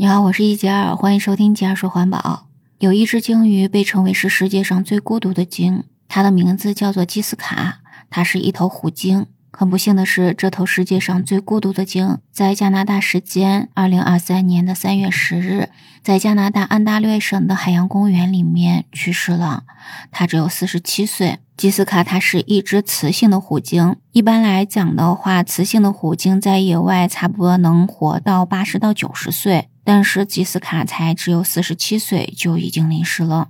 你好，我是易杰尔，欢迎收听杰尔说环保。有一只鲸鱼被称为是世界上最孤独的鲸，它的名字叫做基斯卡，它是一头虎鲸。很不幸的是，这头世界上最孤独的鲸，在加拿大时间二零二三年的三月十日，在加拿大安大略省的海洋公园里面去世了。它只有四十七岁。吉斯卡它是一只雌性的虎鲸。一般来讲的话，雌性的虎鲸在野外差不多能活到八十到九十岁。但是吉斯卡才只有四十七岁就已经离世了。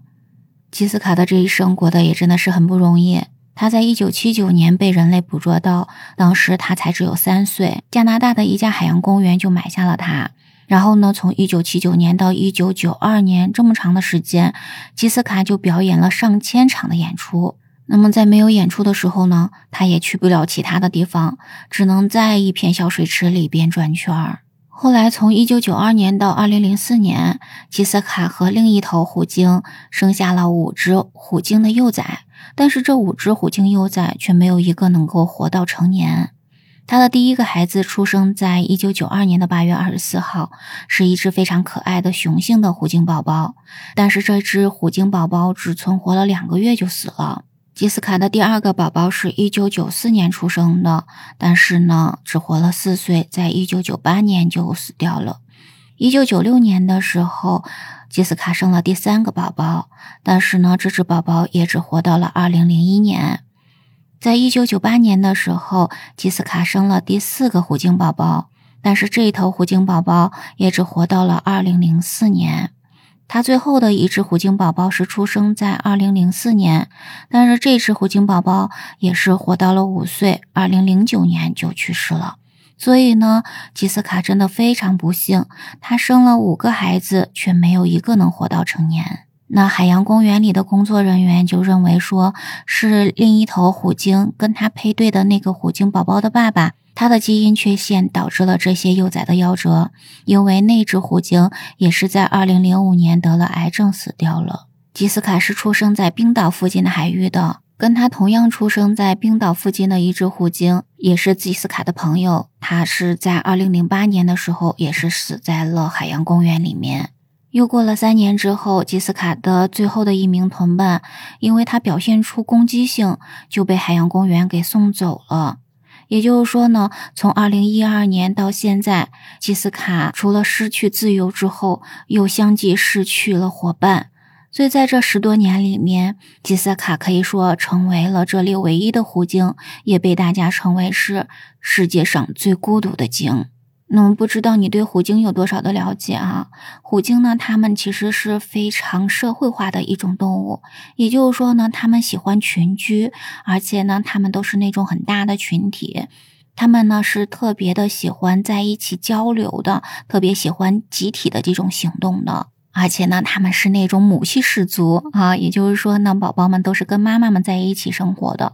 吉斯卡的这一生过得也真的是很不容易。他在一九七九年被人类捕捉到，当时他才只有三岁。加拿大的一家海洋公园就买下了他。然后呢，从一九七九年到一九九二年这么长的时间，吉斯卡就表演了上千场的演出。那么在没有演出的时候呢，他也去不了其他的地方，只能在一片小水池里边转圈儿。后来，从一九九二年到二零零四年，吉斯卡和另一头虎鲸生下了五只虎鲸的幼崽，但是这五只虎鲸幼崽却没有一个能够活到成年。他的第一个孩子出生在一九九二年的八月二十四号，是一只非常可爱的雄性的虎鲸宝宝，但是这只虎鲸宝宝只存活了两个月就死了。基斯卡的第二个宝宝是一九九四年出生的，但是呢，只活了四岁，在一九九八年就死掉了。一九九六年的时候，基斯卡生了第三个宝宝，但是呢，这只宝宝也只活到了二零零一年。在一九九八年的时候，基斯卡生了第四个虎鲸宝宝，但是这一头虎鲸宝宝也只活到了二零零四年。它最后的一只虎鲸宝宝是出生在二零零四年，但是这只虎鲸宝宝也是活到了五岁，二零零九年就去世了。所以呢，吉斯卡真的非常不幸，他生了五个孩子，却没有一个能活到成年。那海洋公园里的工作人员就认为说，是另一头虎鲸跟它配对的那个虎鲸宝宝的爸爸。它的基因缺陷导致了这些幼崽的夭折，因为那只虎鲸也是在二零零五年得了癌症死掉了。吉斯卡是出生在冰岛附近的海域的，跟他同样出生在冰岛附近的一只虎鲸，也是吉斯卡的朋友。他是在二零零八年的时候，也是死在了海洋公园里面。又过了三年之后，吉斯卡的最后的一名同伴，因为他表现出攻击性，就被海洋公园给送走了。也就是说呢，从二零一二年到现在，吉斯卡除了失去自由之后，又相继失去了伙伴。所以在这十多年里面，吉斯卡可以说成为了这里唯一的虎鲸，也被大家称为是世界上最孤独的鲸。那么不知道你对虎鲸有多少的了解啊？虎鲸呢，它们其实是非常社会化的一种动物，也就是说呢，它们喜欢群居，而且呢，它们都是那种很大的群体，它们呢是特别的喜欢在一起交流的，特别喜欢集体的这种行动的。而且呢，他们是那种母系氏族啊，也就是说呢，宝宝们都是跟妈妈们在一起生活的。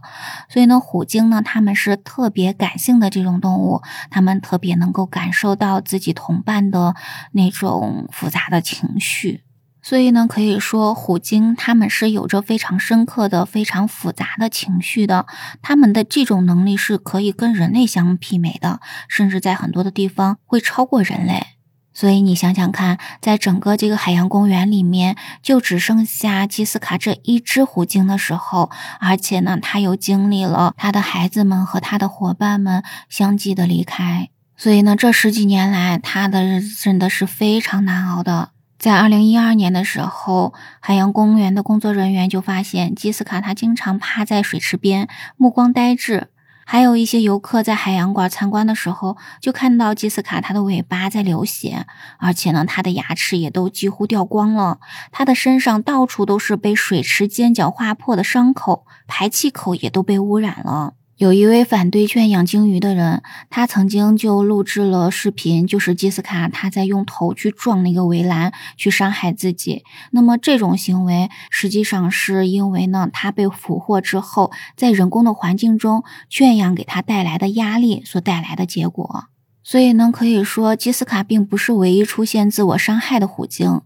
所以呢，虎鲸呢，他们是特别感性的这种动物，他们特别能够感受到自己同伴的那种复杂的情绪。所以呢，可以说虎鲸他们是有着非常深刻的、非常复杂的情绪的。他们的这种能力是可以跟人类相媲美的，甚至在很多的地方会超过人类。所以你想想看，在整个这个海洋公园里面，就只剩下基斯卡这一只虎鲸的时候，而且呢，他又经历了他的孩子们和他的伙伴们相继的离开，所以呢，这十几年来，他的日子真的是非常难熬的。在二零一二年的时候，海洋公园的工作人员就发现基斯卡他经常趴在水池边，目光呆滞。还有一些游客在海洋馆参观的时候，就看到基斯卡它的尾巴在流血，而且呢，它的牙齿也都几乎掉光了，它的身上到处都是被水池尖角划破的伤口，排气口也都被污染了。有一位反对圈养鲸鱼的人，他曾经就录制了视频，就是基斯卡他在用头去撞那个围栏，去伤害自己。那么这种行为实际上是因为呢，他被俘获之后，在人工的环境中圈养给他带来的压力所带来的结果。所以呢，可以说基斯卡并不是唯一出现自我伤害的虎鲸，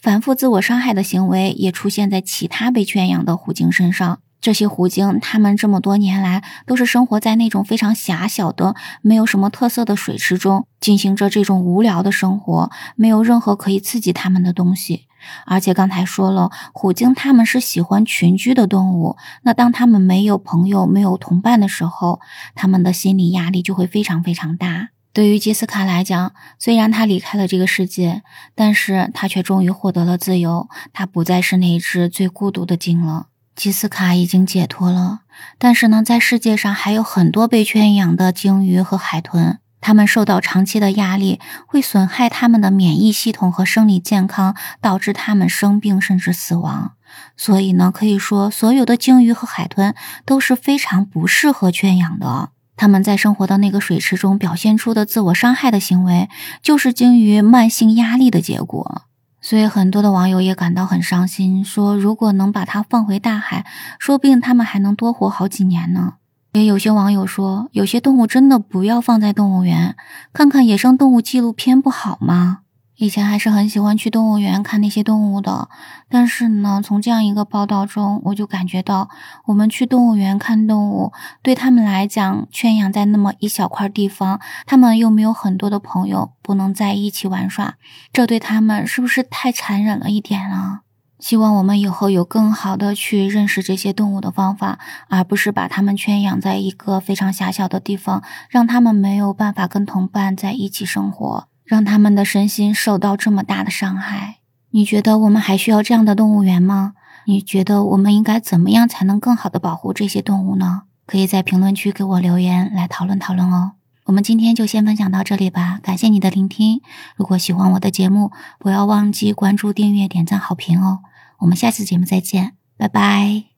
反复自我伤害的行为也出现在其他被圈养的虎鲸身上。这些虎鲸，它们这么多年来都是生活在那种非常狭小的、没有什么特色的水池中，进行着这种无聊的生活，没有任何可以刺激它们的东西。而且刚才说了，虎鲸它们是喜欢群居的动物，那当它们没有朋友、没有同伴的时候，它们的心理压力就会非常非常大。对于杰斯卡来讲，虽然他离开了这个世界，但是他却终于获得了自由，他不再是那只最孤独的鲸了。吉斯卡已经解脱了，但是呢，在世界上还有很多被圈养的鲸鱼和海豚，它们受到长期的压力，会损害它们的免疫系统和生理健康，导致它们生病甚至死亡。所以呢，可以说所有的鲸鱼和海豚都是非常不适合圈养的。他们在生活的那个水池中表现出的自我伤害的行为，就是鲸鱼慢性压力的结果。所以很多的网友也感到很伤心，说如果能把它放回大海，说不定它们还能多活好几年呢。也有些网友说，有些动物真的不要放在动物园，看看野生动物纪录片不好吗？以前还是很喜欢去动物园看那些动物的，但是呢，从这样一个报道中，我就感觉到，我们去动物园看动物，对他们来讲，圈养在那么一小块地方，他们又没有很多的朋友，不能在一起玩耍，这对他们是不是太残忍了一点啊？希望我们以后有更好的去认识这些动物的方法，而不是把它们圈养在一个非常狭小的地方，让他们没有办法跟同伴在一起生活。让他们的身心受到这么大的伤害，你觉得我们还需要这样的动物园吗？你觉得我们应该怎么样才能更好的保护这些动物呢？可以在评论区给我留言来讨论讨论哦。我们今天就先分享到这里吧，感谢你的聆听。如果喜欢我的节目，不要忘记关注、订阅、点赞、好评哦。我们下次节目再见，拜拜。